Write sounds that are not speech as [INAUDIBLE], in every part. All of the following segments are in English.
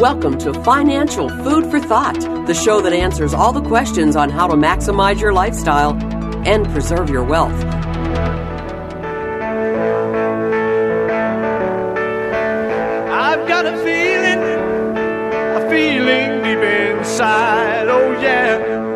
Welcome to Financial Food for Thought, the show that answers all the questions on how to maximize your lifestyle and preserve your wealth. I've got a feeling, a feeling deep inside. Oh, yeah.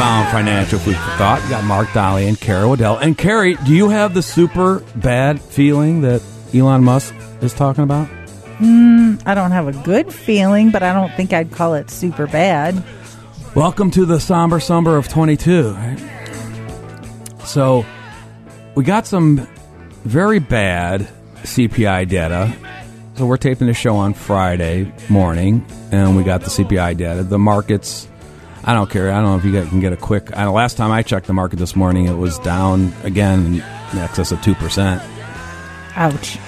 Financial Food for Thought. You got Mark Dolly and Carrie Waddell. And Carrie, do you have the super bad feeling that Elon Musk is talking about? Hmm, I don't have a good feeling, but I don't think I'd call it super bad. Welcome to the somber summer of 22. right? So, we got some very bad CPI data. So, we're taping the show on Friday morning, and we got the CPI data. The markets, I don't care. I don't know if you guys can get a quick. I know last time I checked the market this morning, it was down again in excess of 2%. Ouch.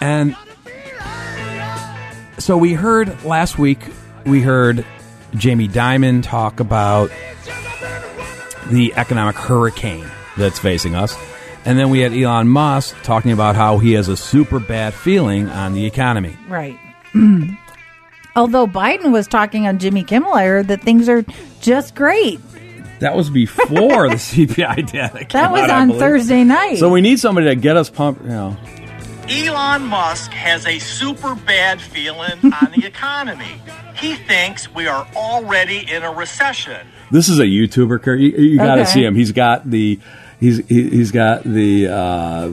And so we heard last week, we heard Jamie Dimon talk about the economic hurricane that's facing us. And then we had Elon Musk talking about how he has a super bad feeling on the economy. Right. [CLEARS THROAT] Although Biden was talking on Jimmy Kimmel, I heard that things are just great. That was before the [LAUGHS] CPI data. came That was out, on believe. Thursday night. So we need somebody to get us pumped. You know, Elon Musk has a super bad feeling [LAUGHS] on the economy. He thinks we are already in a recession. This is a YouTuber. Kurt. You, you got to Okay. see him. He's got the he's he, he's got the uh,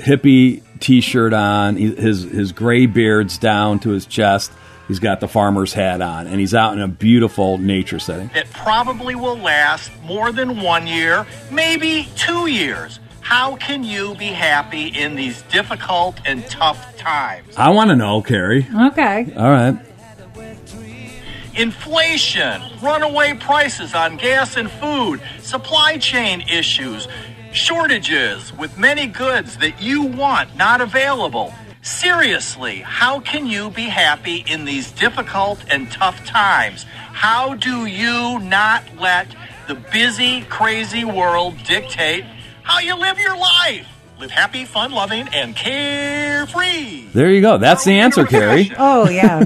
hippie T-shirt on. He, his his gray beard's down to his chest. He's got the farmer's hat on, and he's out in a beautiful nature setting. It probably will last more than one year, maybe two years. How can you be happy in these difficult and tough times? I want to know, Carrie. okay. All right. Inflation, runaway prices on gas and food, supply chain issues, shortages with many goods that you want not available. Seriously, how can you be happy in these difficult and tough times? How do you not let the busy, crazy world dictate how you live your life? Live happy, fun loving, and carefree. There you go. That's the answer, Carrie. Oh, yeah.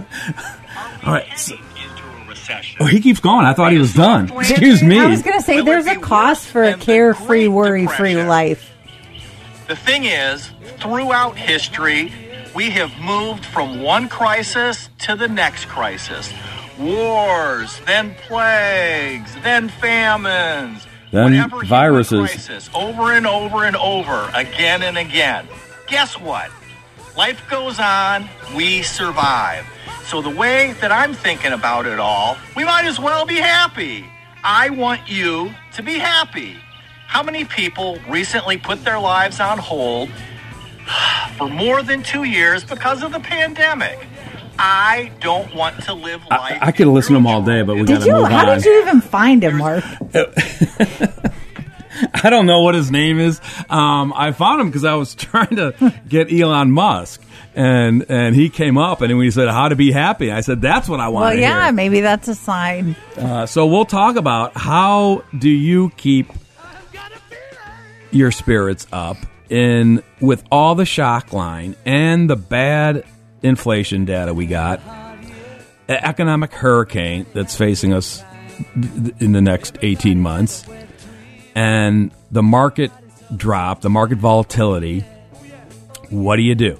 [LAUGHS] All right. So- Into a recession. oh, he keeps going. I thought he was done. Excuse me. I was going to say there's a cost for a carefree, worry free life. The thing is, throughout history, we have moved from one crisis to the next crisis. Wars, then plagues, then famines, Then viruses. crisis, over and over and over, again and again. Guess what? Life goes on, we survive. So the way that I'm thinking about it all, we might as well be happy. I want you to be happy. How many people recently put their lives on hold for more than two years because of the pandemic? I don't want to live life. I, I could listen to him all day, but we got to you? move How on. did you even find him, Mark? [LAUGHS] I don't know what his name is. Um, I found him because I was [LAUGHS] trying to get Elon Musk, and and he came up, and we said how to be happy. I said that's what I want. Well, yeah, hear. maybe that's a sign. Uh, so we'll talk about how do you keep your spirits up in with all the shock line and the bad inflation data we got, economic hurricane that's facing us in the next 18 months, and the market drop, the market volatility. What do you do?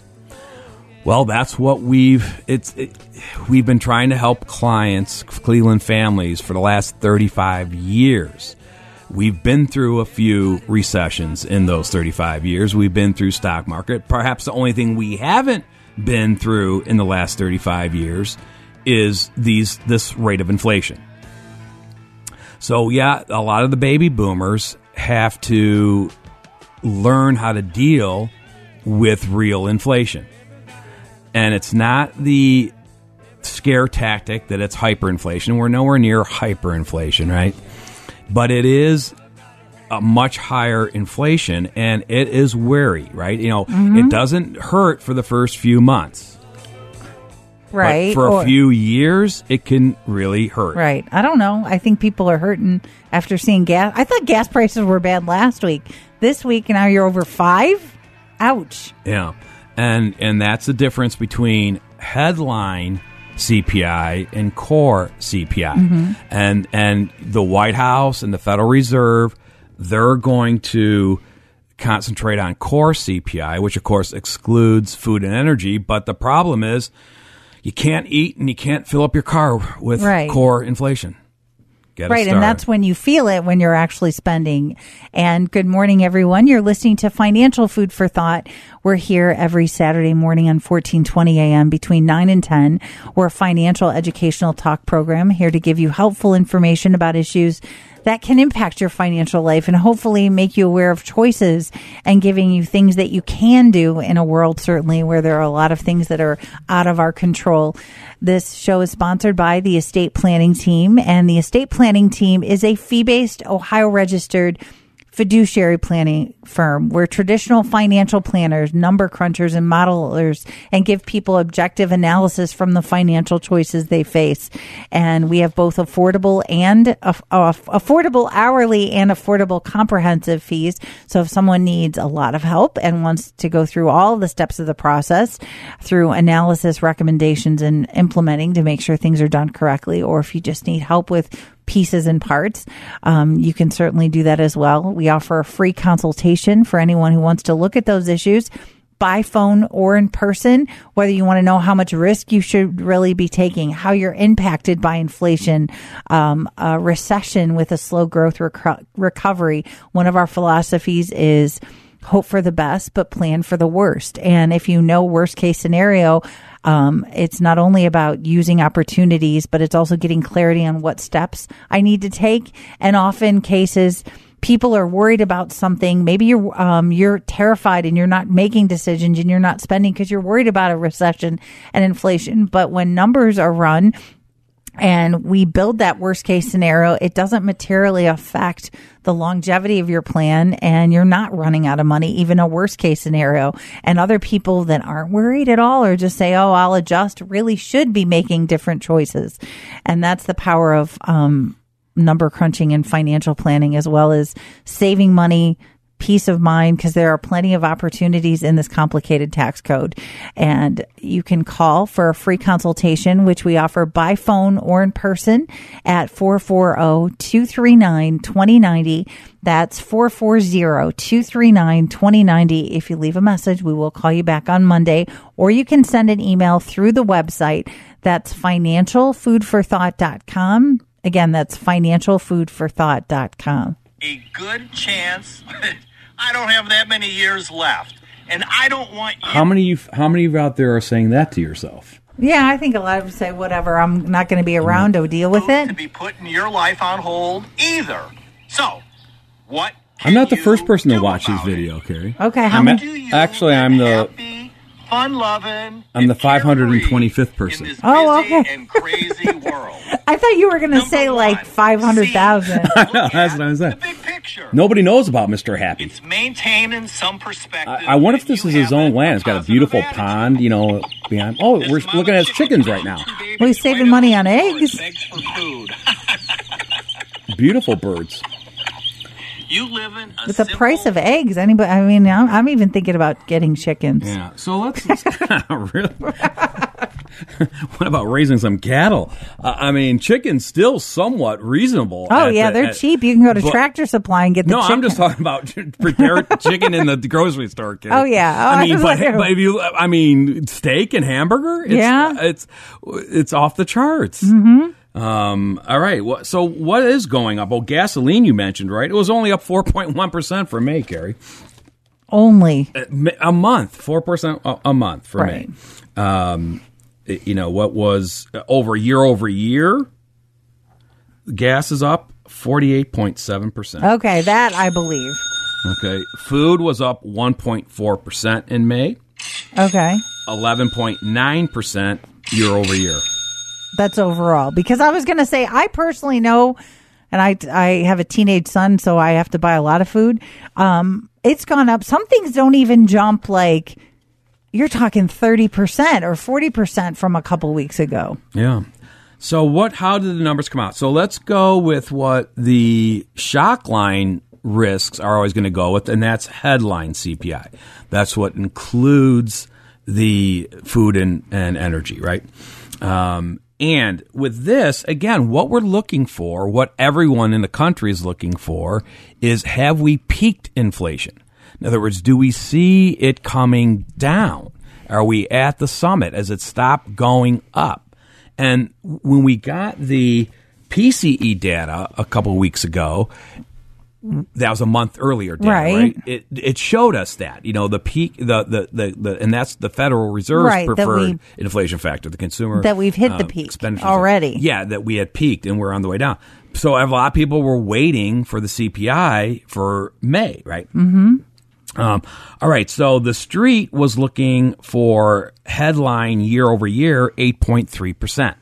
Well, that's what we've it's it, we've been trying to help clients, Cleveland families for the last 35 years. We've been through a few recessions in those 35 years. We've been through stock market. Perhaps the only thing we haven't been through in the last 35 years is these this rate of inflation. So yeah, a lot of the baby boomers have to learn how to deal with real inflation. And it's not the scare tactic that it's hyperinflation. We're nowhere near hyperinflation, right? But it is a much higher inflation and it is wary, right? You know, it mm-hmm. doesn't hurt for the first few months. right. But for a Or- few years, it can really hurt. Right. I don't know. I think people are hurting after seeing gas. I thought gas prices were bad last week. This week, now you're over five. Ouch. Yeah. And and that's the difference between headline CPI and core CPI. Mm-hmm. And and the White House and the Federal Reserve, they're going to concentrate on core CPI, which of course excludes food and energy, but the problem is you can't eat and you can't fill up your car with Right. core inflation. Get Right, and that's when you feel it when you're actually spending. And good morning, everyone. You're listening to Financial Food for Thought. We're here every Saturday morning on 1420 a.m. between 9 and 10. We're a financial educational talk program here to give you helpful information about issues that can impact your financial life and hopefully make you aware of choices and giving you things that you can do in a world certainly where there are a lot of things that are out of our control. This show is sponsored by the estate planning team and the estate planning team is a fee-based Ohio registered fiduciary planning firm. We're traditional financial planners, number crunchers, and modelers, and give people objective analysis from the financial choices they face. And we have both affordable and aff- affordable hourly and affordable comprehensive fees. So if someone needs a lot of help and wants to go through all the steps of the process through analysis, recommendations, and implementing to make sure things are done correctly, or if you just need help with pieces and parts, um, you can certainly do that as well. We offer a free consultation for anyone who wants to look at those issues by phone or in person, whether you want to know how much risk you should really be taking, how you're impacted by inflation, um, a recession with a slow growth reco- recovery. One of our philosophies is hope for the best, but plan for the worst. And if you know worst case scenario, um, it's not only about using opportunities, but it's also getting clarity on what steps I need to take. And often cases, people are worried about something. Maybe you're um, you're terrified and you're not making decisions and you're not spending because you're worried about a recession and inflation. But when numbers are run and we build that worst case scenario, it doesn't materially affect the longevity of your plan and you're not running out of money, even a worst case scenario. And other people that aren't worried at all or just say, oh, I'll adjust, really should be making different choices. And that's the power of, um, number crunching and financial planning as well as saving money peace of mind because there are plenty of opportunities in this complicated tax code. And you can call for a free consultation, which we offer by phone or in person at 440-239-2090. That's 440-239-2090. If you leave a message, we will call you back on Monday or you can send an email through the website. That's financialfoodforthought.com. Again, that's financialfoodforthought.com. A good chance. I don't have that many years left. And I don't want you How many you how many of you out there are saying that to yourself? Yeah, I think a lot of them say, whatever, I'm not going to be mm-hmm. around to deal with it." to be putting your life on hold either. So, what? I'm not the can first person to watch this video, Carrie. Okay, how I'm many? Actually, I'm the- happy, fun-loving. I'm the 525th person. In this Oh, okay. and crazy [LAUGHS] world. I thought you were going to Number say like 500,000. see, [LAUGHS] I know, that's what I'm saying. The big picture. Nobody knows about Mr. Happy. It's maintaining some perspective. I, I wonder if this is his own land. It's got a beautiful attitude. pond, you know, behind. Oh, This we're looking at his chickens right now. two babies Well, he's saving money on his eggs. Begs for food. [LAUGHS] Beautiful birds. You live in a With the simple- price of eggs, anybody, I mean, I'm, I'm even thinking about getting chickens. Yeah. So let's. let's [LAUGHS] really. [LAUGHS] what about raising some cattle? Uh, I mean, chicken's still somewhat reasonable. Oh, yeah, the- they're at- cheap. You can go to but- Tractor Supply and get the No, chicken. I'm just talking about prepare [LAUGHS] chicken in the grocery store. Kid. Oh, yeah. Oh, I I mean, was but, like- but if you, I mean, steak and hamburger. It's, Yeah. it's it's off the charts. Mm-hmm. Um, all right. Well, so what is going up? Well, gasoline you mentioned, right? It was only up 4.1 percent for May, Carrie. Only. A month, four percent a month for Right. May. Um, you know, what was uh, over year over year, gas is up 48.7%. Okay, that I believe. Okay. Food was up 1.4% in May, Okay. 11.9% year over year. That's overall. Because I was going to say, I personally know, and I, I have a teenage son, so I have to buy a lot of food. Um, it's gone up. Some things don't even jump like you're talking 30% or 40% from a couple weeks ago. Yeah. So what? How did the numbers come out? So let's go with what the shock line risks are always going to go with, and that's headline CPI. That's what includes the food and, and energy, right? Um, and with this, again, what we're looking for, what everyone in the country is looking for, is have we peaked inflation? In other words, do we see it coming down? Are we at the summit? Has it stopped going up? And when we got the PCE data a couple weeks ago, that was a month earlier, Right. right? It it showed us that you know the peak, the the the, the and that's the Federal Reserve's Right, preferred we- inflation factor, the consumer That we've hit the um, peak already. Yeah, that we had peaked and we're on the way down. So a lot of people were waiting for the CPI for May, right? Mm-hmm. Um, all right, so the street was looking for headline year over year eight point three percent.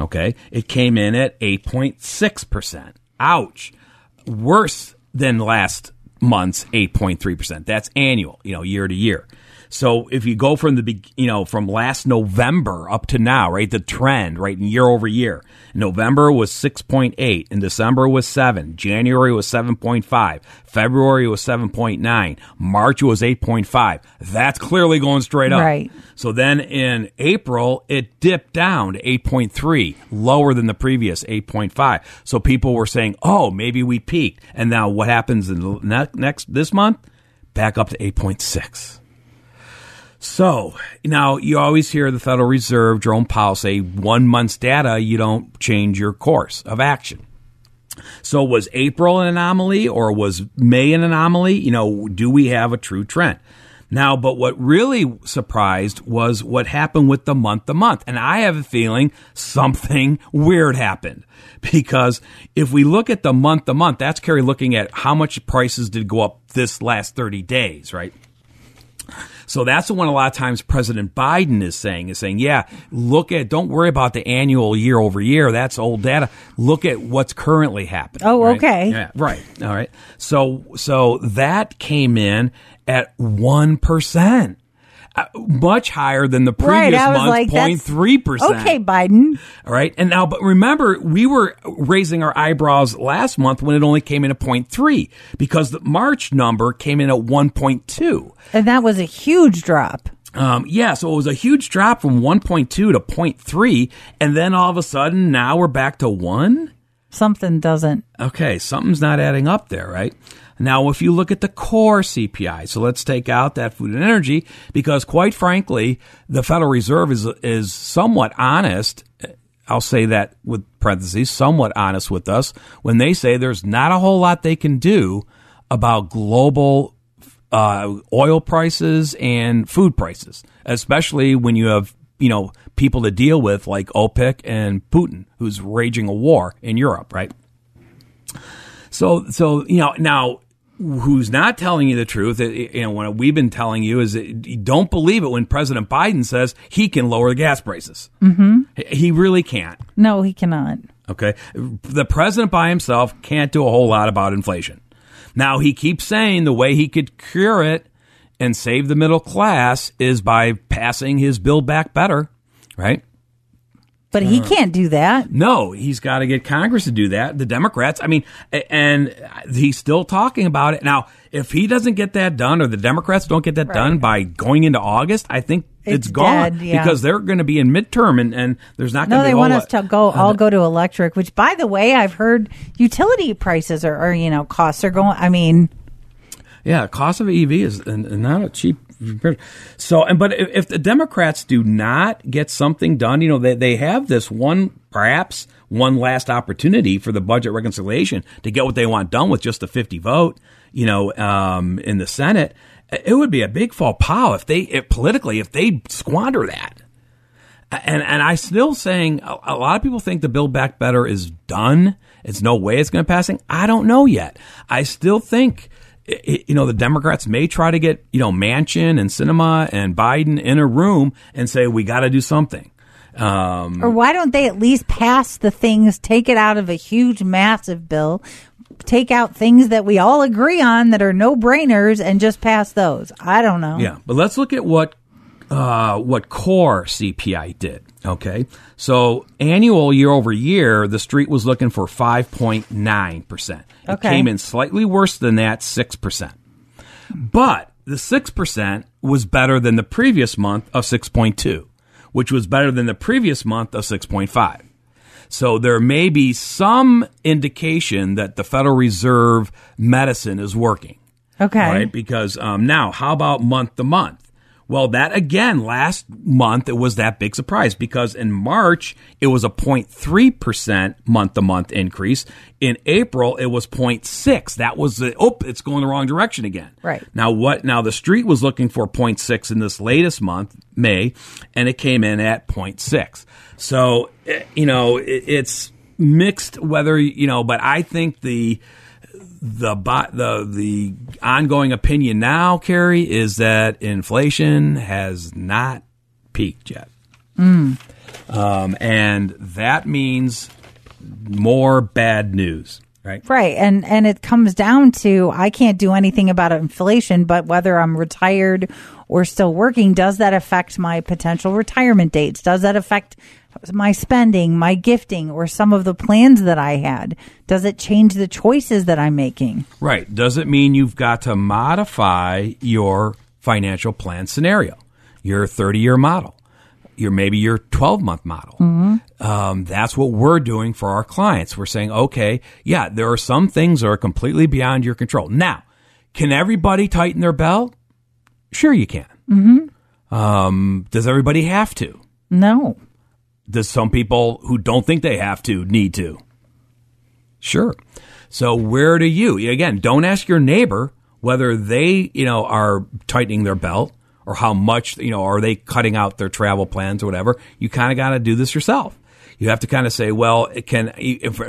Okay, it came in at eight point six percent. Ouch, worse than last month's eight point three percent. That's annual, you know, year to year. So if you go from the you know from last November up to now, right, the trend, right, year over year, November was six point eight, and December was seven, January was seven point five, February was seven point nine, March was eight point five. That's clearly going straight up. Right. So then in April, it dipped down to 8.3, lower than the previous 8.5. So people were saying, oh, maybe we peaked. And now what happens in the ne- next, this month? Back up to 8.6. So now you always hear the Federal Reserve, Jerome Powell say one month's data, you don't change your course of action. So was April an anomaly or was May an anomaly? You know, do we have a true trend? Now, but what really surprised was what happened with the month to month. And I have a feeling something [LAUGHS] weird happened because if we look at the month to month, that's Carrie looking at how much prices did go up this last 30 days, right? So that's the one a lot of times President Biden is saying is saying, yeah, look at don't worry about the annual year over year. That's old data. Look at what's currently happening. Oh, right? okay. Yeah, right. All right. So so that came in at one percent. Uh, much higher than the previous right. I was like, month's that's 0.3%. Okay, Biden. All right. And now, but remember, we were raising our eyebrows last month when it only came in at 0.3 because the March number came in at 1.2. And that was a huge drop. Um, yeah, so it was a huge drop from 1.2 to 0.3. And then all of a sudden, now we're back to 1? Something doesn't. Okay, something's not adding up there, right? Now, if you look at the core CPI, so let's take out that food and energy because, quite frankly, the Federal Reserve is is somewhat honest. I'll say that with parentheses, somewhat honest with us when they say there's not a whole lot they can do about global uh, oil prices and food prices, especially when you have you know people to deal with like OPEC and Putin, who's raging a war in Europe, right? So, so you know, now who's not telling you the truth? You know, what we've been telling you is that you don't believe it when President Biden says he can lower the gas prices. Mm-hmm. He really can't. No, he cannot. Okay, the president by himself can't do a whole lot about inflation. Now he keeps saying the way he could cure it and save the middle class is by passing his Build Back Better, right? But he uh-huh. can't do that. No, he's got to get Congress to do that. The Democrats, I mean, and he's still talking about it. Now, if he doesn't get that done or the Democrats don't get that done by going into August, I think it's, It's gone dead, yeah. because they're going to be in midterm and, and there's not going No, to be they want us to go all go to electric, which by the way, I've heard utility prices are, are you know, costs are going I mean, Yeah, cost of EV is not a cheap. So, and but if, the Democrats do not get something done, you know, they they have this one perhaps one last opportunity for the budget reconciliation to get what they want done with just a fifty vote, you know, um, in the Senate. It would be a big faux pas if they if politically if they squander that. And and I still saying a, a lot of people think the Build Back Better is done. It's no way it's going to passing. I don't know yet. I still think you know, the Democrats may try to get, you know, Manchin and Sinema and Biden in a room and say, we got to do something. Um, or why don't they at least pass the things, take it out of a huge, massive bill, take out things that we all agree on that are no brainers and just pass those? I don't know. Yeah. But let's look at what, uh, what core CPI did. Okay. So annual year over year, the street was looking for 5.9%. It Okay. came in slightly worse than that, 6%. But the 6% was better than the previous month of 6.2, which was better than the previous month of 6.5. So there may be some indication that the Federal Reserve medicine is working. Okay. Right? Because um, now, how about month to month? Well, that again, last month it was that big surprise because in March it was a 0.3% month to month increase. In April it was 0.6. That was the, oh, it's going the wrong direction again. Right. Now, what, now the street was looking for 0.6 in this latest month, May, and it came in at 0.6. So, eh, you know, it, it's mixed whether, you know, but I think the, the the the ongoing opinion now, Carrie, is that inflation has not peaked yet, um, and that means more bad news, right? Right. And and it comes down to I can't do anything about inflation, but whether I'm retired or still working, does that affect my potential retirement dates? Does that affect my spending, my gifting, or some of the plans that I had? Does it change the choices that I'm making? Right. Does it mean you've got to modify your financial plan scenario, your 30 year model, your maybe your 12 month model? Um, that's what we're doing for our clients. We're saying, okay, yeah, there are some things that are completely beyond your control. Now, can everybody tighten their belt? Sure, you can. Mm-hmm. Um, does everybody have to? No. does some people who don't think they have to need to? Sure. So where do you again? Don't ask your neighbor whether they you know are tightening their belt or how much you know are they cutting out their travel plans or whatever. You kind of got to do this yourself. You have to kind of say, well, it can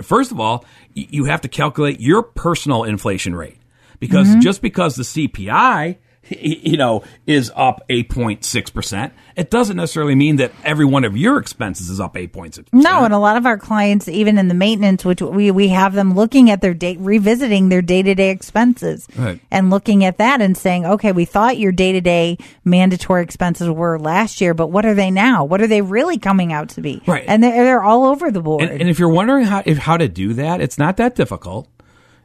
first of all, you have to calculate your personal inflation rate because mm-hmm. just because the CPI you know is up 8.6%, it doesn't necessarily mean that every one of your expenses is up 8.6%. No, and a lot of our clients, even in the maintenance, which we, we have them looking at their date, revisiting their day to day expenses Right. and looking at that and saying, okay, we thought your day to day mandatory expenses were last year, but what are they now? What are they really coming out to be? Right. And they're, they're all over the board. And, and if you're wondering how if how to do that, it's not that difficult.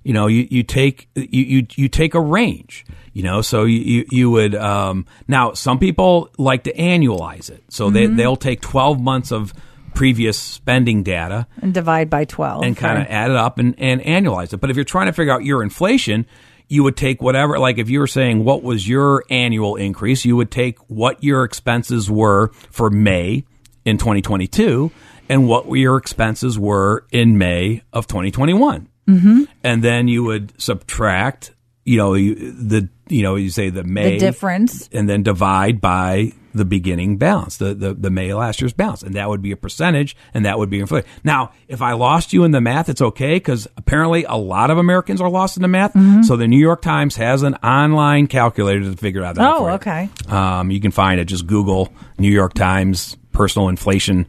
You know, you, you take you, you you take a range. You know, so you you, you would um, now some people like to annualize it, so they they'll take 12 months of previous spending data and divide by 12. and kind of right? add it up and, and annualize it. But if you're trying to figure out your inflation, you would take whatever, like if you were saying what was your annual increase, you would take what your expenses were for May in 2022 and what your expenses were in May of 2021. Mm-hmm. And then you would subtract, you know, you, the, you know, you say the May the difference. and then divide by the beginning balance, the, the, the May last year's balance. And that would be a percentage and that would be inflation. Now, if I lost you in the math, it's okay because apparently a lot of Americans are lost in the math. So the New York Times has an online calculator to figure out that. Oh, okay. Um, you can find it. Just Google New York Times personal inflation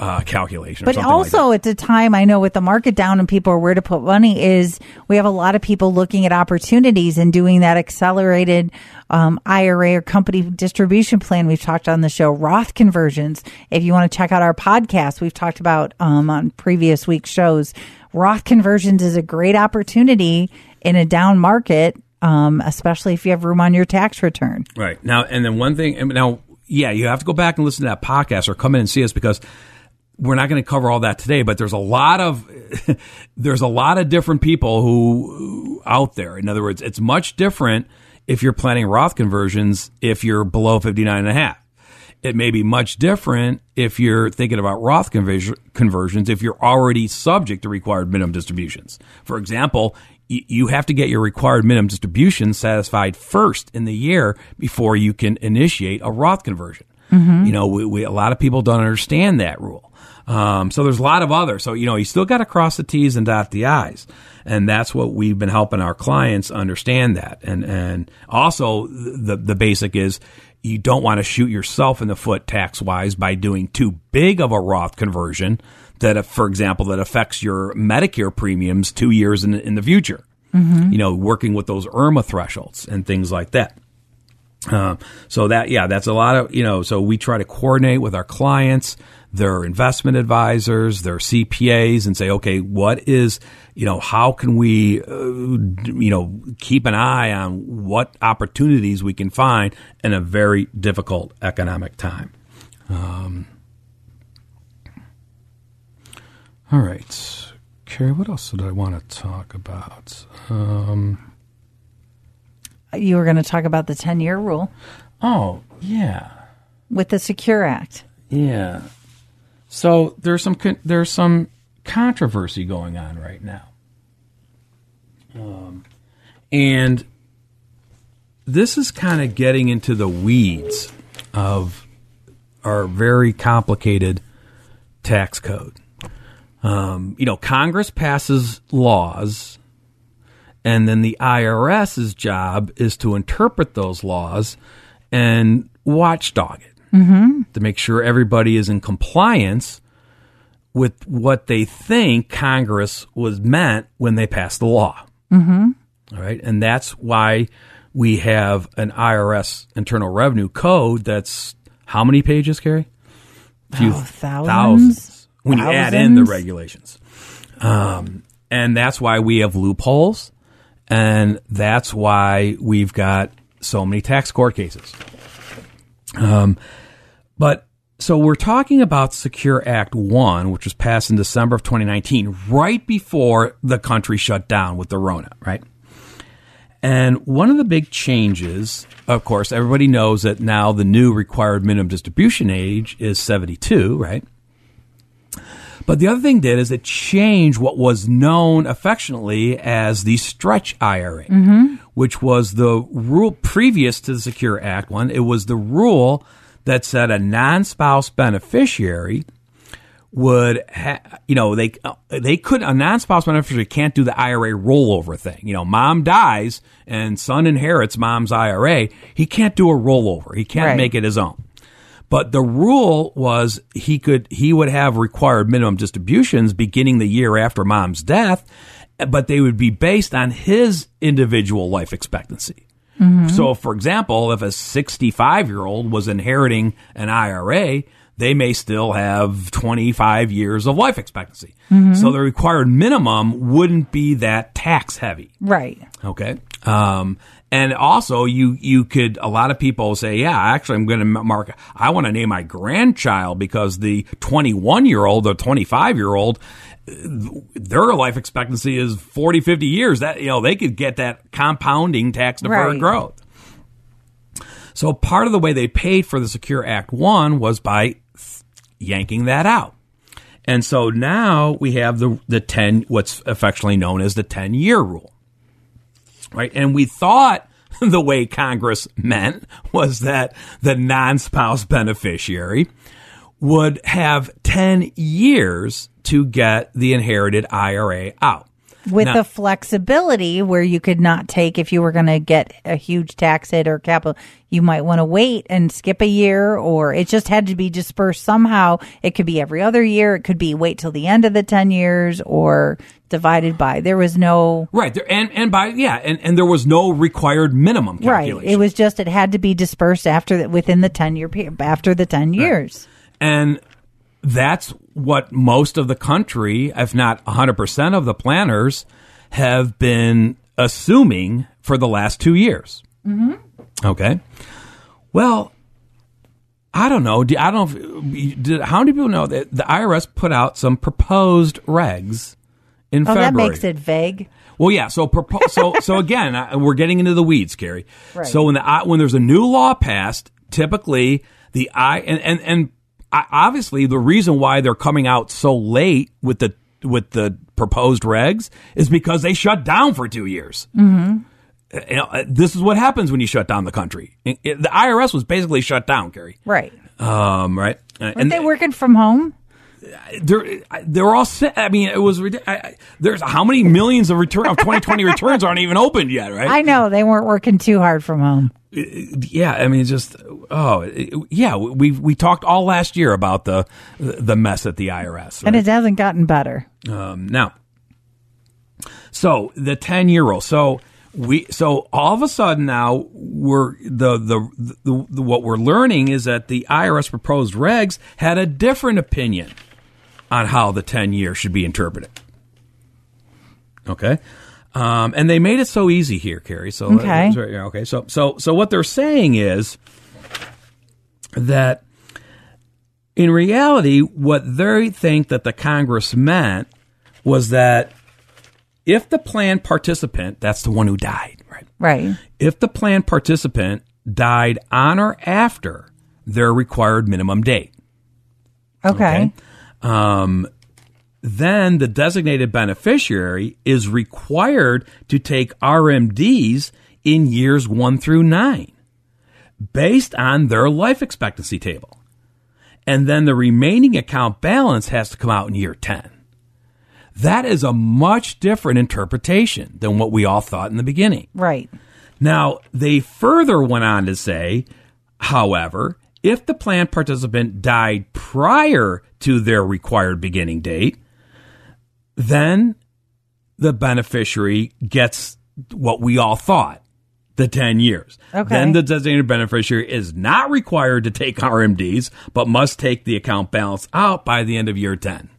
uh, calculation. or But something like also, at the time, I know with the market down and people are where to put money is we have a lot of people looking at opportunities and doing that accelerated um, IRA or company distribution plan. We've talked on the show Roth conversions. If you want to check out our podcast, we've talked about um, on previous week's shows. Roth conversions is a great opportunity in a down market, um, especially if you have room on your tax return. Right. Now, and then one thing, now, yeah, you have to go back and listen to that podcast or come in and see us because we're not going to cover all that today, but there's a lot of, [LAUGHS] there's a lot of different people who, out there. In other words, it's much different if you're planning Roth conversions if you're below 59 and a half. It may be much different if you're thinking about Roth conversion, conversions if you're already subject to required minimum distributions. For example, y- you have to get your required minimum distribution satisfied first in the year before you can initiate a Roth conversion. Mm-hmm. You know, we, we, a lot of people don't understand that rule. Um, so there's a lot of others. So, you know, you still got to cross the T's and dot the I's. And that's what we've been helping our clients understand that. And, and also the, the basic is you don't want to shoot yourself in the foot tax wise by doing too big of a Roth conversion that, for example, that affects your Medicare premiums two years in, in the future. You know, working with those IRMAA thresholds and things like that. Uh, so that yeah, that's a lot of you know. So we try to coordinate with our clients, their investment advisors, their CPAs, and say, okay, what is you know how can we uh, you know keep an eye on what opportunities we can find in a very difficult economic time. Um, all right, Carrie, what else did I want to talk about? Um, You were going to talk about the 10 year rule oh yeah. with the Secure Act. Yeah. So there's some there's some controversy going on right now, um, and this is kind of getting into the weeds of our very complicated tax code. Um, you know, Congress passes laws, and then the IRS's job is to interpret those laws and watchdog it to make sure everybody is in compliance with what they think Congress was meant when they passed the law. Mm-hmm. All right, and that's why we have an IRS Internal Revenue Code that's how many pages, Carrie? Few Oh, thousands? thousands. When you add in the regulations, um, and that's why we have loopholes, and that's why we've got so many tax court cases. Um, but so we're talking about Secure Act 1, which was passed in December of 2019, right before the country shut down with the Rona, right? And one of the big changes, of course, everybody knows that now the new required minimum distribution age is 72, right? But the other thing did is it changed what was known affectionately as the stretch IRA, which was the rule previous to the Secure Act one. It was the rule that said a non-spouse beneficiary would ha- you know they uh, they could a non-spouse beneficiary can't do the IRA rollover thing. You know, mom dies and son inherits mom's IRA. He can't do a rollover. He can't Right. make it his own. But the rule was he could he would have required minimum distributions beginning the year after mom's death, but they would be based on his individual life expectancy. So, for example, if a 65 year old was inheriting an IRA, they may still have 25 years of life expectancy. So the required minimum wouldn't be that tax heavy. Right. Okay. Um, and also, you you could a lot of people say, yeah, actually, I'm going to mark. I want to name my grandchild because the 21 year old or 25 year old, their life expectancy is 40, 50 years. That you know they could get that compounding tax deferred Right. growth. So part of the way they paid for the Secure Act one was by yanking that out. And so now we have the the 10 what's affectionately known as the 10 year rule. Right? And we thought [LAUGHS] the way Congress meant was that the non-spouse beneficiary would have 10 years to get the inherited IRA out. With Now- the flexibility where you could not take, if you were going to get a huge tax hit or capital, you might want to wait and skip a year, or it just had to be dispersed somehow. It could be every other year. It could be wait till the end of the 10 years or divided by. There was no, Right. There, and, and by, yeah, and, and there was no required minimum right. It was just, it had to be dispersed after the, within the 10 year after the 10 years. And that's what most of the country, if not 100% of the planners, have been assuming for the last two years. Mm-hmm. Okay. Well, I don't know. I don't know. If, did, how many people know that the IRS put out some proposed regs in Oh, February? that makes it vague. Well, yeah. So, propo- so, [LAUGHS] so again, uh, we're getting into the weeds, Carrie. Right. So when the when there's a new law passed, typically the I and and and I- obviously the reason why they're coming out so late with the with the proposed regs is because they shut down for two years. Mm-hmm. You know, uh, this is what happens when you shut down the country. It- it- the IRS was basically shut down, Carrie. Right. Um, right? Uh, Weren't they working from home? They're they're all set. I mean, it was rid- I, I, there's how many millions of return of 2020 [LAUGHS] returns aren't even opened yet, right? I know they weren't working too hard from home. yeah, I mean, just oh yeah, we we talked all last year about the the mess at the IRS, And it hasn't gotten better. Um, now, so the 10 year rule. So we, so all of a sudden now we're the, the, the, the, what we're learning is that the IRS proposed regs had a different opinion on how the 10 year should be interpreted. Okay. Um, and they made it so easy here, Carrie. So Okay. so, yeah, okay. So so so what they're saying is that in reality, what they think that the Congress meant was that if the plan participant, that's the one who died, right? Right. If the plan participant died on or after their required minimum date, Okay. Um, then the designated beneficiary is required to take RMDs in years one through nine based on their life expectancy table. And then the remaining account balance has to come out in year 10. That is a much different interpretation than what we all thought in the beginning. Right. Now, they further went on to say, however, if the plan participant died prior to their required beginning date, then the beneficiary gets what we all thought the 10 years. Okay. Then the designated beneficiary is not required to take RMDs, but must take the account balance out by the end of year 10.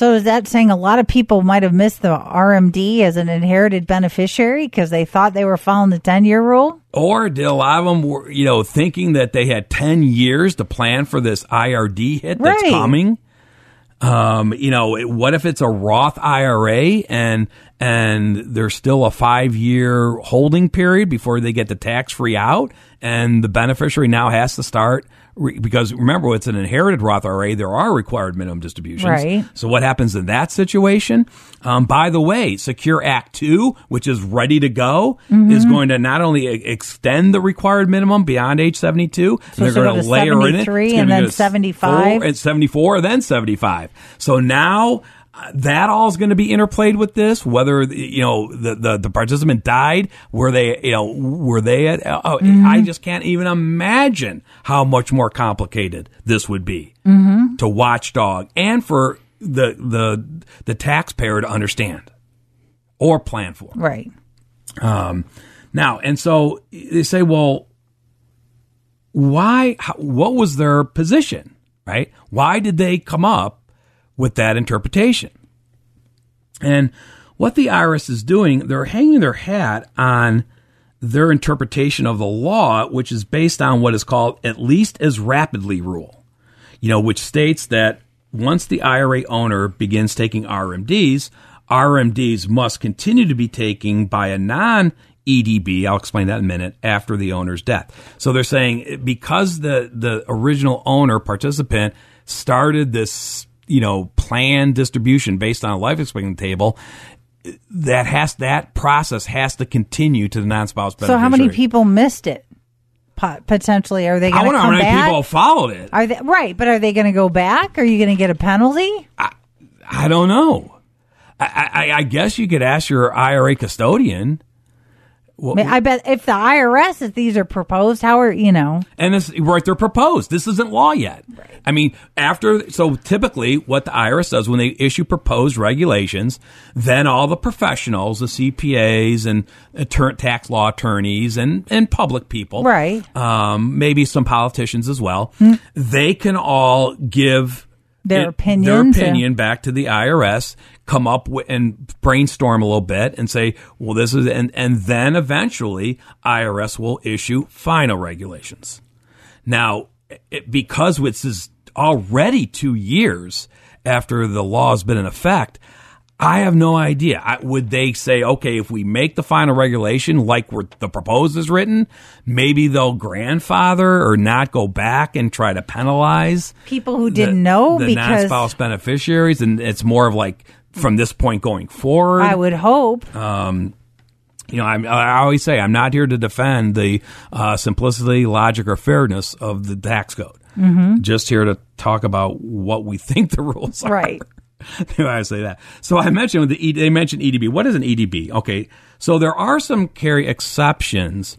So is that saying a lot of people might have missed the RMD as an inherited beneficiary because they thought they were following the 10 year rule? Or did a lot of them were, you know, thinking that they had 10 years to plan for this IRD hit that's Right. coming? Um, you know, it- what if it's a Roth IRA and and there's still a 5-year holding period before they get the tax-free out and the beneficiary now has to start re- because remember it's an inherited Roth IRA, there are required minimum distributions. Right. So what happens in that situation? Um, by the way, Secure Act 2, which is ready to go, Mm-hmm. is going to not only extend the required minimum beyond age 72, So they're going go layer in it. 73 It's and then 75? four- and 74, then 75. So now that all is going to be interplayed with this, whether, you know, the, the, the participant died, were they, you know, were they at, oh, Mm-hmm. I just can't even imagine how much more complicated this would be Mm-hmm. to watchdog and for the, the, the taxpayer to understand or plan for. Right. Um, now, and so they say, well, why, how, what was their position, right? Why did they come up with that interpretation? And what the IRS is doing, they're hanging their hat on their interpretation of the law, which is based on what is called at least as rapidly rule, you know, which states that once the IRA owner begins taking RMDs, RMDs must continue to be taken by a non EDB. I'll explain that in a minute after the owner's death. So they're saying because the, the original owner participant started this, you know, plan distribution based on a life expectancy table, that has that process has to continue to the non-spouse beneficiary. So how many people missed it? Potentially, are they I going to wonder how many back? people followed it. Are they right? But are they going to go back? Are you going to get a penalty? I don't know. I, I, I guess you could ask your IRA custodian. I, mean, I bet if the IRS, if these are proposed, how are you know? And this right, they're proposed. This isn't law yet. Right. I mean, after so typically what the IRS does when they issue proposed regulations, then all the professionals, the CPAs and attorney, tax law attorneys and and public people, Right. Hmm. Um, maybe some politicians as well. They can all give Their it- opinions, their opinion back to the IRS, come up with, and brainstorm a little bit and say, well, this is, and, and then eventually IRS will issue final regulations. Now, it, because this is already two years after the law has been in effect, I have no idea. I, would they say, okay, if we make the final regulation like the proposed is written, maybe they'll grandfather or not go back and try to penalize People who didn't the- know the because non-spouse beneficiaries, and it's more of like from this point going forward. I would hope. Uh, you know, I'm, I always say I'm not here to defend the uh, simplicity, logic, or fairness of the tax code. Mm-hmm. Just here to talk about what we [LAUGHS] think the rules are. Right. [LAUGHS] I say that. So I mentioned the E- they mentioned EDB. What is an EDB? Okay, so there are some carry exceptions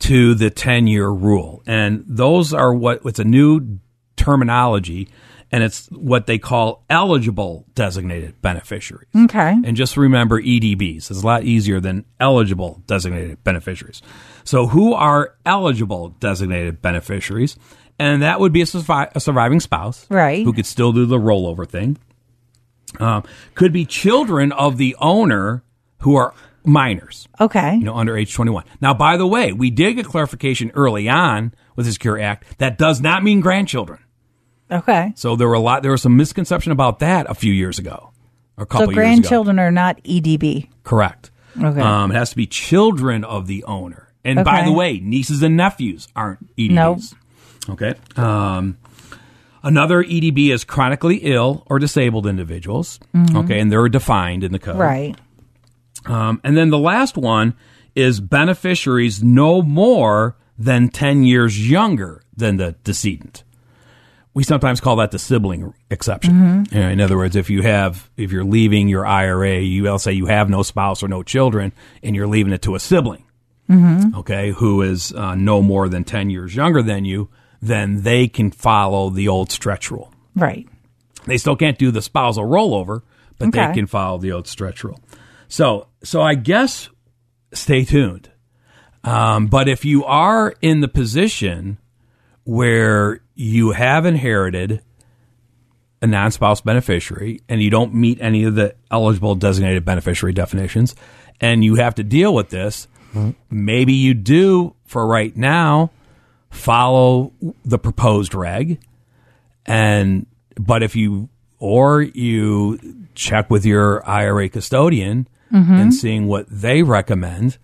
to the ten year rule, and those are what it's a new terminology, and it's what they call eligible designated beneficiaries. Okay. And just remember EDBs. It's a lot easier than eligible designated beneficiaries. So, who are eligible designated beneficiaries? And that would be a, survi- a surviving spouse, Right. Who could still do the rollover thing. Um, could be children of the owner who are minors, Okay. you know, under age 21. Now, by the way, we did get clarification early on with the Secure Act that does not mean grandchildren. Okay. So there were a lot, there was some misconception about that a few years ago, a couple So years ago. grandchildren are not EDB. Correct. Okay. Um, it has to be children of the owner. And by the way, nieces and nephews aren't EDBs. Nope. Okay. Um, another EDB is chronically ill or disabled individuals. Okay. And they're defined in the code. Mm-hmm. Right. Um, and then the last one is beneficiaries no more than 10 years younger than the decedent. We sometimes call that the sibling exception. Mm-hmm. In other words, if you have, if you're leaving your IRA, you will say you have no spouse or no children, and you're leaving it to a sibling, Mm-hmm. okay, who is uh, no more than 10 years younger than you, then they can follow the old stretch rule. Right. They still can't do the spousal rollover, but Okay. they can follow the old stretch rule. So, so I guess stay tuned. Um, but if you are in the position where you have inherited a non-spouse beneficiary and you don't meet any of the eligible designated beneficiary definitions and you have to deal with this, maybe you do for right now follow the proposed reg and but if you or you check with your IRA custodian and seeing what they recommend,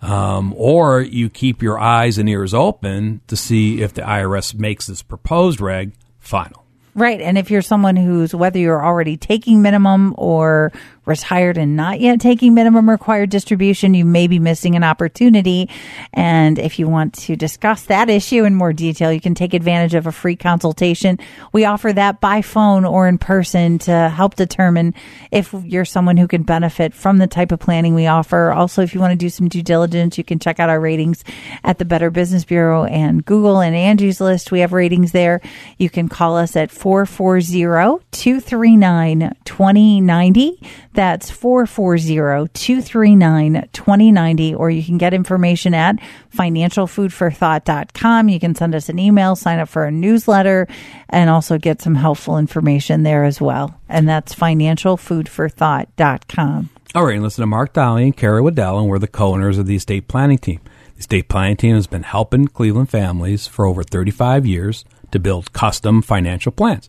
um, or you keep your eyes and ears open to see if the IRS makes this proposed reg final. Right. And if you're someone who's, whether you're already taking minimum or retired and not yet taking minimum required distribution, you may be missing an opportunity. And if you want to discuss that issue in more detail, you can take advantage of a free consultation. We offer that by phone or in person to help determine if you're someone who can benefit from the type of planning we offer. Also, if you want to do some due diligence, you can check out our ratings at the Better Business Bureau and Google and Angie's List. We have ratings there. You can call us at 440-239-2090. That's 440-239-2090 or you can get information at financialfoodforthought.com. You can send us an email, sign up for a newsletter and also get some helpful information there as well. And that's financialfoodforthought.com. All right, and listen to Mark Donnelly and Carrie Waddell, and we're the co-owners of the estate planning team. The estate planning team has been helping Cleveland families for over 35 years to build custom financial plans.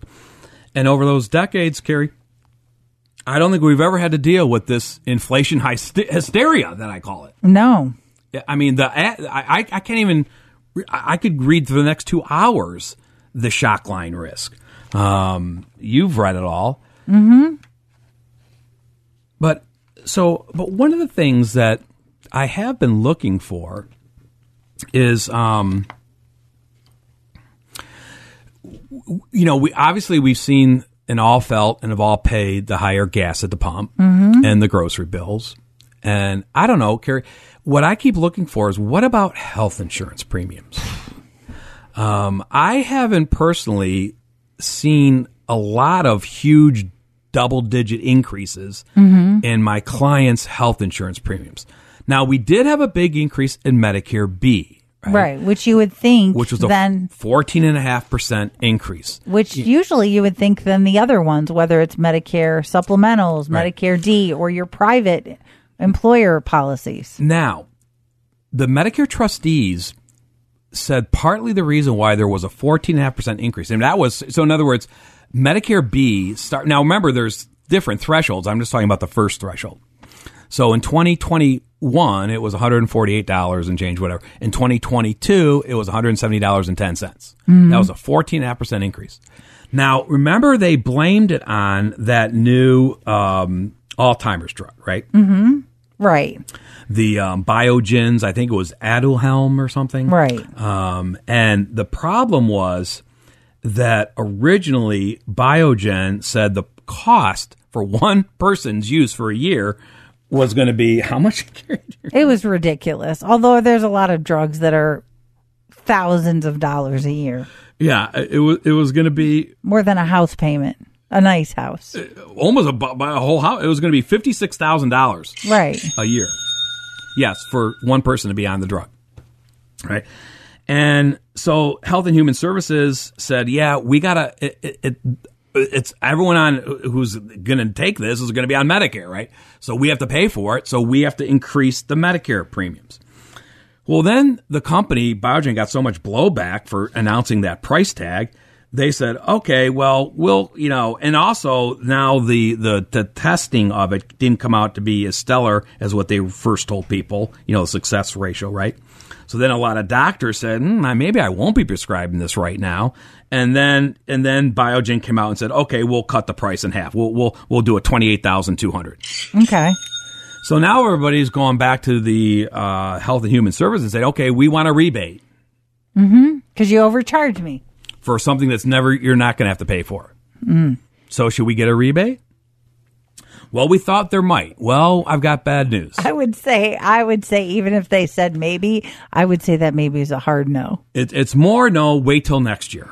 And over those decades, Carrie, I don't think we've ever had to deal with this inflation hysteria that I call it. No. I mean, the I, I, I can't even. I I could read for the next two hours the shock line risk. Um, you've read it all, mm-hmm. but so, but one of the things that I have been looking for is, um, you know, we obviously we've seen and all felt and have all paid the higher gas at the pump and the grocery bills. And I don't know, Carrie, what I keep looking for is what about health insurance premiums? Um, I haven't personally seen a lot of huge double digit increases in my clients' health insurance premiums. Now, we did have a big increase in Medicare B, Right. Which you would think which was a then 14.5% increase. which usually you would think than the other ones, whether it's Medicare supplementals, Right. Medicare D, or your private employer policies. Now, the Medicare trustees said partly the reason why there was a 14.5% increase, and that was so, in other words, Medicare B start. Now, remember, there's different thresholds. I'm just talking about the first threshold. So in 2021, it was $148 and change, whatever. In 2022, it was $170.10. That was a 14.5% increase. Now, remember, they blamed it on that new um, Alzheimer's drug, right? Mm-hmm. Right. The um, Biogens, I think it was Aduhelm or something. Right. Um, and the problem was that originally Biogen said the cost for one person's use for a year was going to be how much? [LAUGHS] It was ridiculous. Although there's a lot of drugs that are thousands of dollars a year, yeah, it was it was going to be more than a house payment, a nice house. Uh, almost a, bu- a whole house. It was going to be fifty six thousand dollars Right. a year. Yes, for one person to be on the drug. Right. And so Health and Human Services said, yeah, we got to, it, it, it, it's everyone on who's going to take this is going to be on Medicare, right? So we have to pay for it. So we have to increase the Medicare premiums. Well, then the company, Biogen, got so much blowback for announcing that price tag. They said, okay, well, we'll, you know, and also now the, the, the testing of it didn't come out to be as stellar as what they first told people, you know, the success ratio, right? So then a lot of doctors said, hmm, maybe I won't be prescribing this right now. And then, and then Biogen came out and said, okay, we'll cut the price in half. We'll, we'll, we'll do it 28,200. Okay. So now everybody's going back to the uh, Health and Human Services and say, okay, we want a rebate Mm-hmm. Because you overcharged me. for something that's never you're not going to have to pay for. So should we get a rebate? Well, we thought there might. Well, I've got bad news. I would say, I would say, even if they said maybe, I would say that maybe is a hard no. It, it's more no. Wait till next year.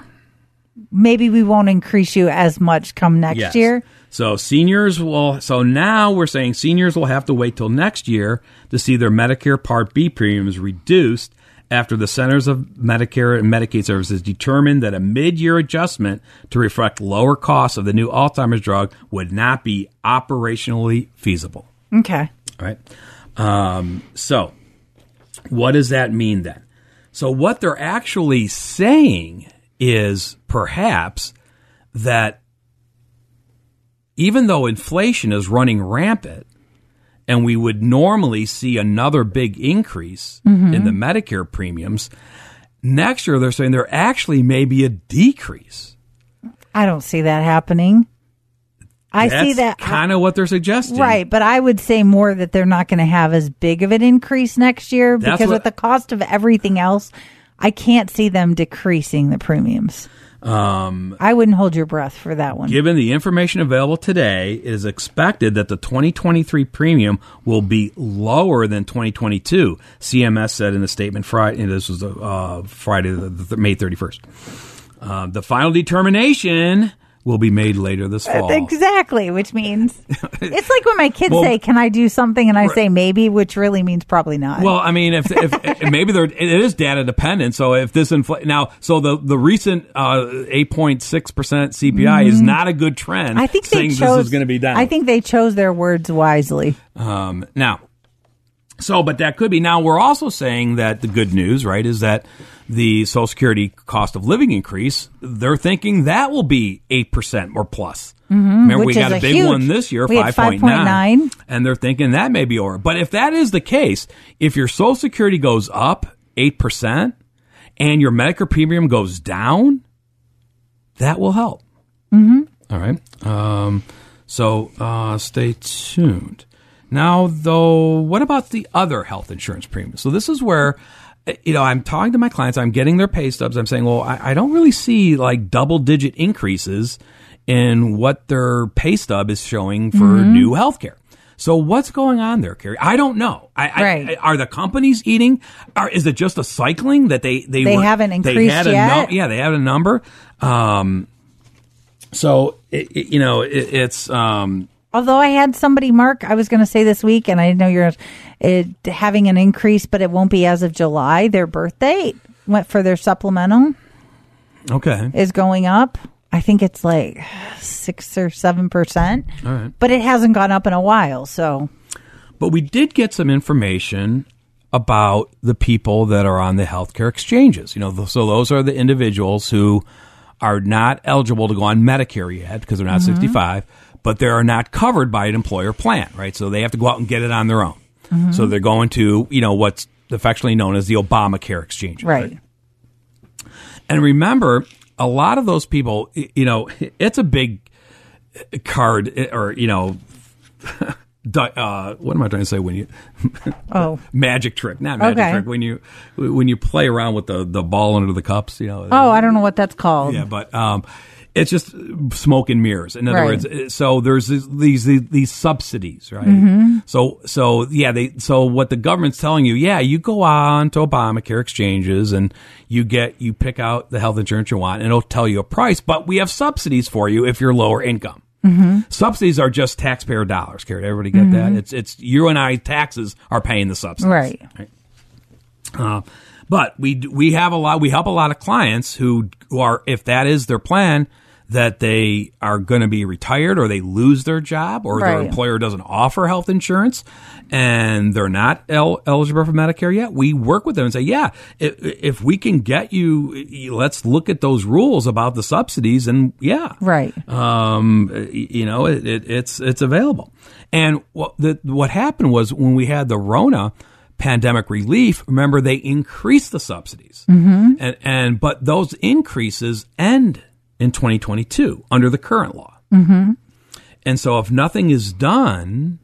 Maybe we won't increase you as much come next Yes. year. So seniors will. So now we're saying seniors will have to wait till next year to see their Medicare Part B premiums reduced after the Centers of Medicare and Medicaid Services determined that a mid-year adjustment to reflect lower costs of the new Alzheimer's drug would not be operationally feasible. Okay. All right. Um, so, what does that mean then? So, what they're actually saying is perhaps that even though inflation is running rampant and we would normally see another big increase in the Medicare premiums, next year they're saying there actually may be a decrease. I don't see that happening. I That's see that. kind of what they're suggesting. Right, but I would say more that they're not going to have as big of an increase next year That's because what- with the cost of everything else, I can't see them decreasing the premiums. Um, I wouldn't hold your breath for that one. Given the information available today, it is expected that the 2023 premium will be lower than 2022. CMS said in a statement Friday. And this was uh, Friday, May 31st. Uh, the final determination will be made later this fall. Exactly, which means [LAUGHS] it's like when my kids Well- say, "Can I do something?" and I say maybe, which really means probably not. Well, I mean, if, if, [LAUGHS] maybe there, it is data dependent. So if this infl- now, so the the recent uh, eight point six percent CPI is not a good trend. Mm-hmm. I think they chose. this is going to be down. I think they chose their words wisely. Um, now, so, but that could be. Now, we're also saying that the good news, right, is that the Social Security cost of living increase, they're thinking that will be 8% or plus. Remember, we Mm-hmm. got a big huge- one this year, 5.9. 5.9. And they're thinking that may be over. But if that is the case, if your Social Security goes up 8% and your Medicare premium goes down, that will help. All right. Um, so uh, stay tuned. Now, though, what about the other health insurance premiums? So this is where, you know, I'm talking to my clients. I'm getting their pay stubs. I'm saying, well, I, I don't really see like double digit increases in what their pay stub is showing for new healthcare. So what's going on there, Carrie? I don't know. I, Right. I, are the companies eating? Or is it just a cycling that they they They haven't they increased a yet? yeah, they had a number. Um, so it, it- you know, it, it's um, Although I had somebody, Mark, I was going to say this week, and I know you're it, having an increase, but it won't be as of July. Their birth date went for their supplemental okay. is going up. I think it's like six or seven percent, All right. but it hasn't gone up in a while. So But we did get some information about the people that are on the healthcare exchanges. You know, so those are the individuals who are not eligible to go on Medicare yet because they're not mm-hmm. 65, but they are not covered by an employer plan, right? So they have to go out and get it on their own. So they're going to, you know, what's affectionately known as the Obamacare exchange. right, And remember, a lot of those people, you know, it's a big card eh, or, you know, [LAUGHS] uh, what am I trying to say when you [LAUGHS] Oh. magic trick, not magic Okay. trick when you when you play around with the the ball under the cups, you know. Oh, I don't know what that's called. Yeah, but um, it's just smoke and mirrors. In other Right. words, so there's these these, these, subsidies, right? Mm-hmm. So so yeah, they so what the government's telling you, yeah, you go on to Obamacare exchanges and you get you pick out the health insurance you want, and it'll tell you a price. But we have subsidies for you if you're lower income. Mm-hmm. Subsidies are just taxpayer dollars. Carrie, everybody get that? It's it's you and I taxes are paying the subsidies, Right. uh, but we we have a lot. We help a lot of clients who, who are, if that is their plan, that they are going to be retired or they lose their job or their employer doesn't offer health insurance and they're not el- eligible for Medicare yet. We work with them and say, yeah, if, if we can get you, let's look at those rules about the subsidies and yeah, Right. um, you know, it, it, it's it's available. And what the, what happened was when we had the Rona pandemic relief, remember they increased the subsidies, mm-hmm. and and but those increases end in 2022 under the current law. Mm-hmm. And so, if nothing is done,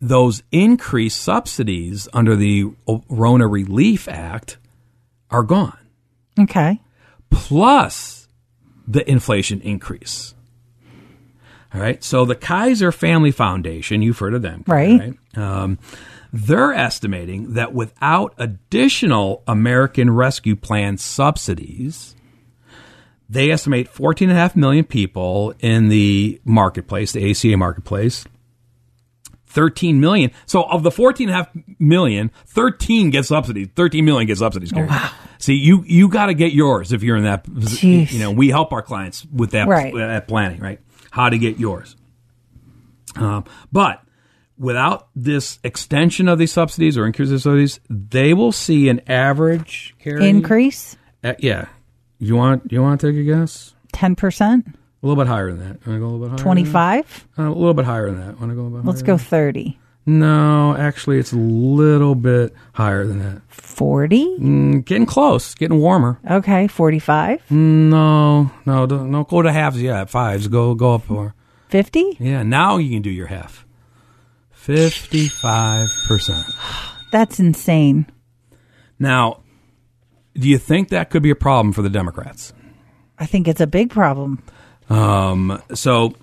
those increased subsidies under the Rona Relief Act are gone Okay. plus the inflation increase. All right. So the Kaiser Family Foundation, you've heard of them, Right. Um, they're estimating that without additional American Rescue Plan subsidies, they estimate 14.5 million people in the marketplace, the ACA marketplace. 13 million. So of the 14.5 million, 13 get subsidies. 13 million get subsidies. Carrie. See, you you got to get yours if you're in that. Jeez. You know, we help our clients with that Right. that planning, right? How to get yours. Um, but without this extension of these subsidies or increase of subsidies, they will see an average Carrie, Increase uh, yeah. You want you want to take a guess? 10%, A little bit higher than that. Want to go a little bit higher? 25. Uh, a little bit higher than that. Want to go a little bit Let's go 30. No, actually, it's a little bit higher than that. 40. Mm, getting close, getting warmer. Okay. 45. No, no, don't, don't go to halves yet. Fives, go go up more. 50. Yeah, now you can do your half. Fifty-five percent. [SIGHS] That's insane. Now, do you think that could be a problem for the Democrats? I think it's a big problem. Um, so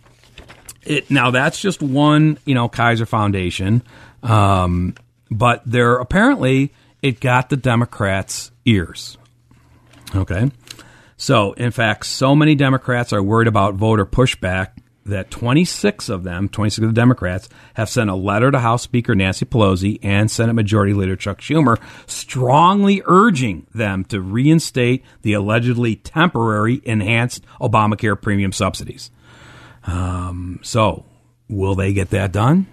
it now that's just one, you know, Kaiser Foundation. Um, but there apparently it got the Democrats' ears. Okay. So, in fact, so many Democrats are worried about voter pushback that 26 of them, 26 of the Democrats, have sent a letter to House Speaker Nancy Pelosi and Senate Majority Leader Chuck Schumer strongly urging them to reinstate the allegedly temporary enhanced Obamacare premium subsidies. Um, so, will they get that done?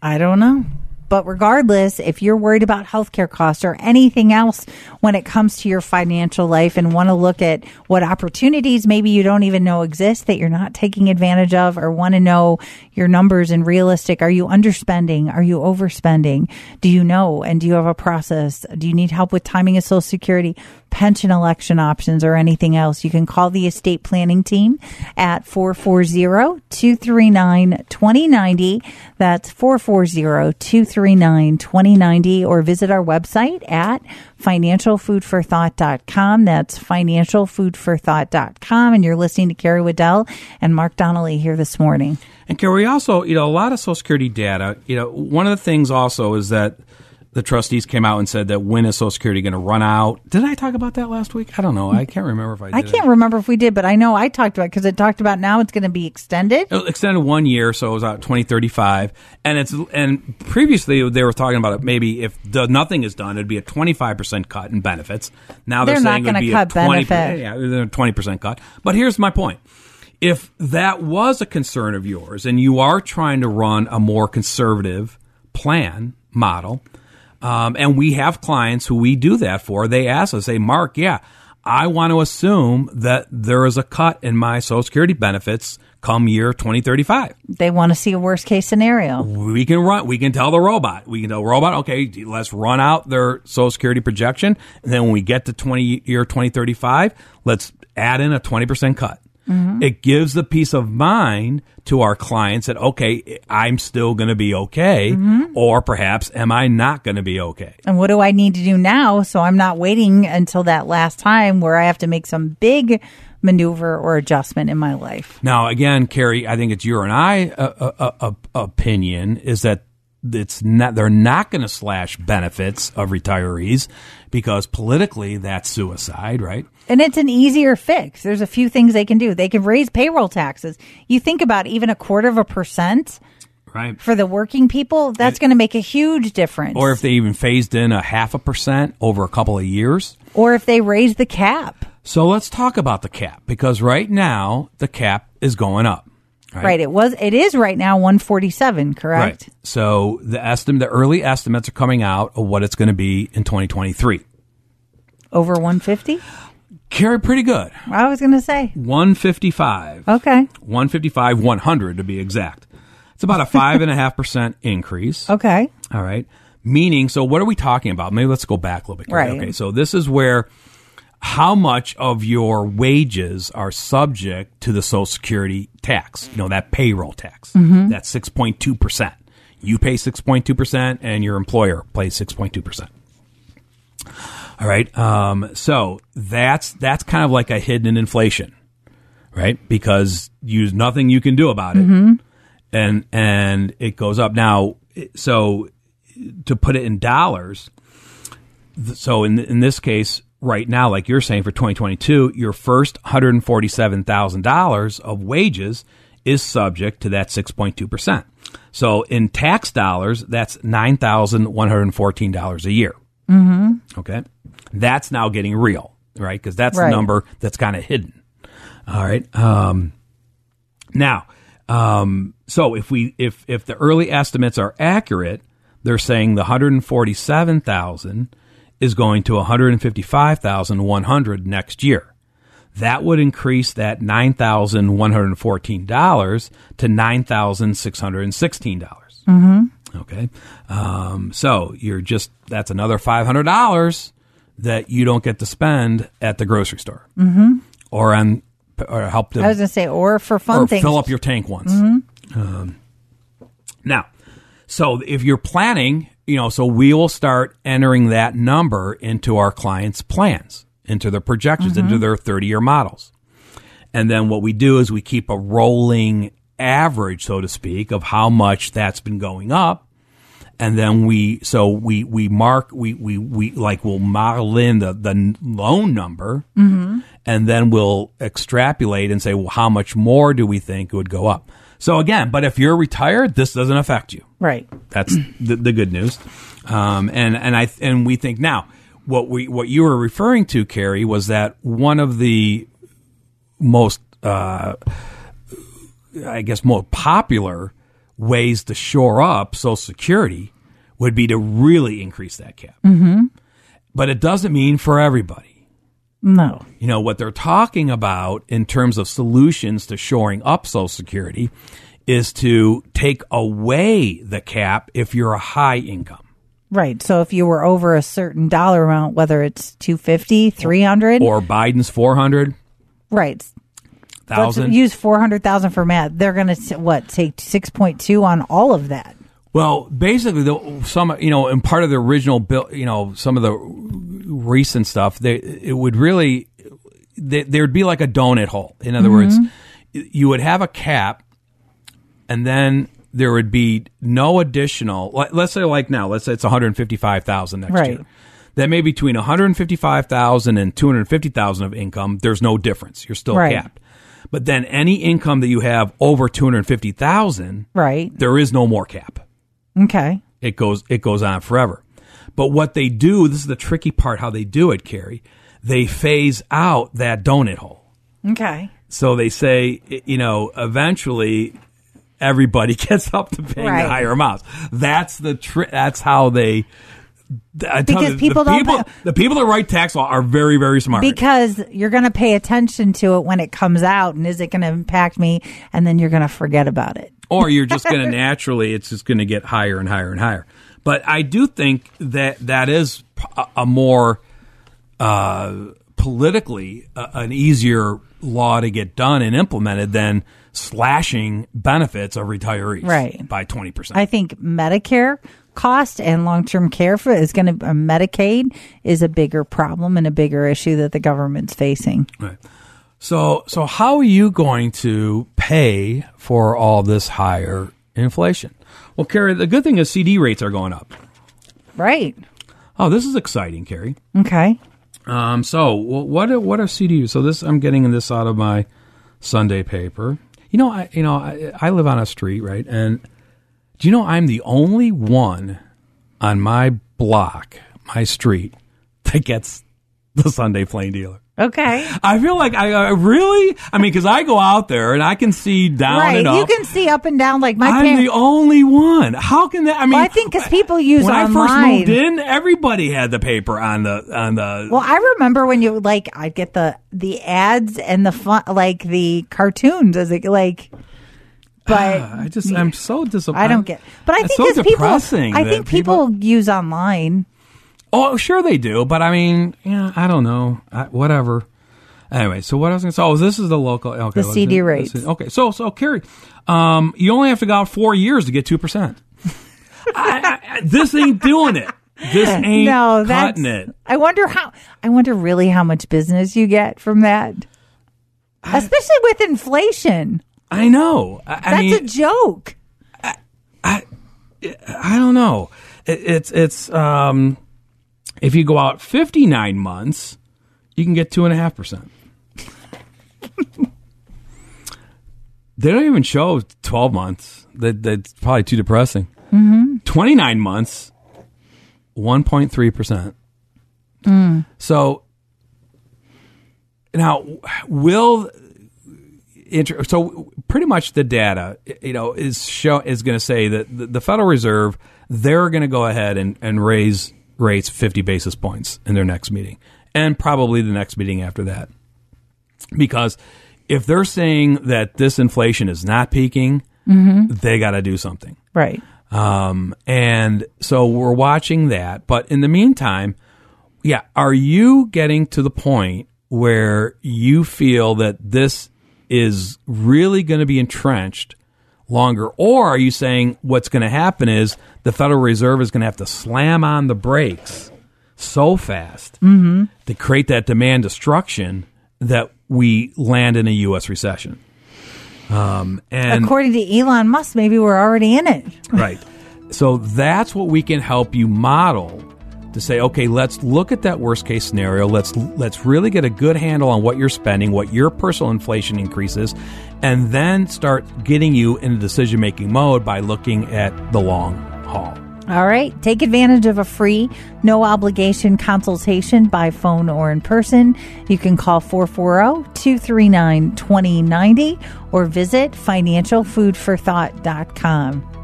I don't know. But regardless, if you're worried about healthcare costs or anything else when it comes to your financial life and want to look at what opportunities maybe you don't even know exist that you're not taking advantage of or want to know your numbers and realistic, are you underspending? Are you overspending? Do you know? And do you have a process? Do you need help with timing of Social Security, pension election options, or anything else? You can call the estate planning team at 440 239 2090. That's 440 239 2090. Or visit our website at financialfoodforthought.com. That's financialfoodforthought.com. And you're listening to Carrie Waddell and Mark Donnelly here this morning. And Carrie, also, you know, a lot of Social Security data, you know, one of the things also is that the trustees came out and said that when is Social Security going to run out? Did I talk about that last week? I don't know. I can't remember if I did. I can't remember if we did, but I know I talked about because it talked about now it's going to be extended. It extended one year, so it was out 2035. And it's and previously they were talking about it. Maybe if the, nothing is done, it'd be a 25 percent cut in benefits. Now they're, They're not saying it would gonna be cut a 20 benefit. yeah, 20 percent cut. But here's my point: if that was a concern of yours, and you are trying to run a more conservative plan model, um, and we have clients who we do that for, they ask us, say, Mark, yeah. I want to assume that there is a cut in my Social Security benefits come year 2035 They want to see a worst case scenario. we can run we can tell the robot we can tell the robot okay let's run out their social security projection and then when we get to 20 year 2035 let's add in a 20% cut It gives the peace of mind to our clients that, okay, I'm still going to be okay, or perhaps am I not going to be okay? And what do I need to do now so I'm not waiting until that last time where I have to make some big maneuver or adjustment in my life? Now, again, Carrie, I think it's your and I uh, uh, uh, opinion is that it's not they're not going to slash benefits of retirees because politically that's suicide, right? And it's an easier fix. There's a few things they can do. They can raise payroll taxes. You think about even a quarter of a percent Right. for the working people, that's going to make a huge difference. Or if they even phased in a half a percent over a couple of years. or if they raise the cap. So let's talk about the cap because right now the cap is going up. Right. It was it is right now 147, correct? Right. So the estimate, the early estimates are coming out of what it's going to be in 2023. Over 150? Carrie pretty good. I was going to say. 155. Okay. 155, 100 to be exact. It's about a five and a half percent [LAUGHS] increase. Okay. All right. Meaning, so what are we talking about? Maybe let's go back a little bit. Right. Okay. So this is where how much of your wages are subject to the Social Security tax? You know, that payroll tax. That's 6.2%. You pay 6.2% and your employer pays 6.2%. All right. Um, so that's, that's kind of like a hidden inflation, right? Because you, nothing you can do about it. And, and it goes up. Now, so to put it in dollars, so in in this case, right now, like you're saying for 2022, your first $147,000 of wages is subject to that 6.2 percent. So in tax dollars, that's nine thousand one hundred fourteen dollars a year. Mm-hmm. Okay, that's now getting real, right? Because that's Right. the number that's kind of hidden. All right. Um, now, um, so if we if if the early estimates are accurate, they're saying the 147,000 is going to 155,100 next year. That would increase that $9,114 to $9,616. Mm-hmm. Okay. Um, so you're just, that's another $500 that you don't get to spend at the grocery store. Mm-hmm. Or on, or help to I was going to say or for fun or things. fill up your tank once. Um, now, so if you're planning, you know, so we will start entering that number into our clients' plans, into their projections, into mm-hmm. their 30 year models. And then what we do is we keep a rolling average, so to speak, of how much that's been going up. And then we, so we, we mark, we, we, we like we'll model in the, the loan number mm-hmm. and then we'll extrapolate and say, well, how much more do we think it would go up? So again, but if you're retired, this doesn't affect you. right. That's the, the good news. Um, and and I and we think now what we what you were referring to, Carrie, was that one of the most uh, I guess most popular ways to shore up Social Security would be to really increase that cap. Mm-hmm. But it doesn't mean for everybody. No. You know, what they're talking about in terms of solutions to shoring up Social Security is to take away the cap if you're a high income. Right. So if you were over a certain dollar amount, whether it's 250, 300, Or Biden's 400. right. Let's use 400,000 for math. They're going to what, take 6.2 on all of that. Well, basically, the, some you know, and part of the original bill, you know, some of the recent stuff, they it would really they, there'd be like a donut hole. In other words, mm-hmm. you would have a cap, and then there would be no additional. Let, let's say, like now, let's say it's one hundred fifty-five thousand next Right. year. That may between one hundred fifty-five thousand and two hundred fifty thousand of income. There's no difference. You're still Right. capped. But then any income that you have over two hundred fifty thousand, Right. there is no more cap Okay. it goes it goes on forever. But what they do, this is the tricky part how they do it, Carrie. They phase out that donut hole. Okay. So they say, you know, eventually everybody [LAUGHS] gets up to paying Right. the higher amounts. That's the tri- that's how they I Because people the don't people, pay- the people that write tax law are very very smart. Because you're going to pay attention to it when it comes out and is it going to impact me? And then you're going to forget about it. or you're just going [LAUGHS] to naturally it's just going to get higher and higher and higher but i do think that that is a more uh, politically uh, an easier law to get done and implemented than slashing benefits of retirees Right. by 20%. I think Medicare cost and long term care for is going to uh, Medicaid is a bigger problem and a bigger issue that the government's facing. Right. So, so how are you going to pay for all this higher inflation? Well, Carrie, the good thing is CD rates are going up. Right. Oh, this is exciting, Carrie. Okay. Um, so what are, what are CDs? So this I'm getting this out of my Sunday paper. You know, I you know I, I live on a street, right? And do you know I'm the only one on my block, my street, [LAUGHS] that gets the Sunday plain dealer. Okay. I feel like I, I really, I mean, because I go out there and I can see down right. and up. You can see up and down like my I'm parents. the only one. How can that? I mean, Well, I think 'cause people use when I first online. moved in, everybody had the paper on the on the. well, I remember when you like I'd get the the ads and the fun like the cartoons as it like [SIGHS] but I just I'm so disappointed. I don't get. But I think so people, depressing I think people, use online. Oh, sure they do, but I mean, yeah, I don't know, I, whatever. Anyway, so what I was going to say? Oh, this is the local. Okay, The CD rates. Okay, so so Carrie, um, you only have to go out four years to get two percent. [LAUGHS] This ain't doing it. This ain't no, that's. cutting it. I wonder how. I wonder really how much business you get from that, especially with inflation. I know. I, I That's mean, a joke. I, I don't know. It, it's it's um, if you go out fifty nine months, you can get two and a half percent. [LAUGHS] They don't even show twelve months. That that's probably too depressing. Mm-hmm. nine months, one point three percent. So now, will so pretty much the data you know is show is going to say that the, the Federal Reserve they're going to go ahead and, and raise rates 50 basis points in their next meeting and probably the next meeting after that because if they're saying that this inflation is not peaking they got to do something Right. um, and so we're watching that. But in the meantime, yeah, are you getting to the point where you feel that this is really going to be entrenched longer? Or are you saying what's going to happen is the Federal Reserve is going to have to slam on the brakes so fast to create that demand destruction that we land in a U.S. recession? Um, and According to Elon Musk, maybe we're already in it. [LAUGHS] Right. So that's what we can help you model to say, okay, let's look at that worst case scenario. Let's let's really get a good handle on what you're spending, what your personal inflation increases, and then start getting you in a decision making mode by looking at the long haul. All right. Take advantage of a free, no obligation consultation by phone or in person. You can call 440 239 2090 or visit financialfoodforthought.com.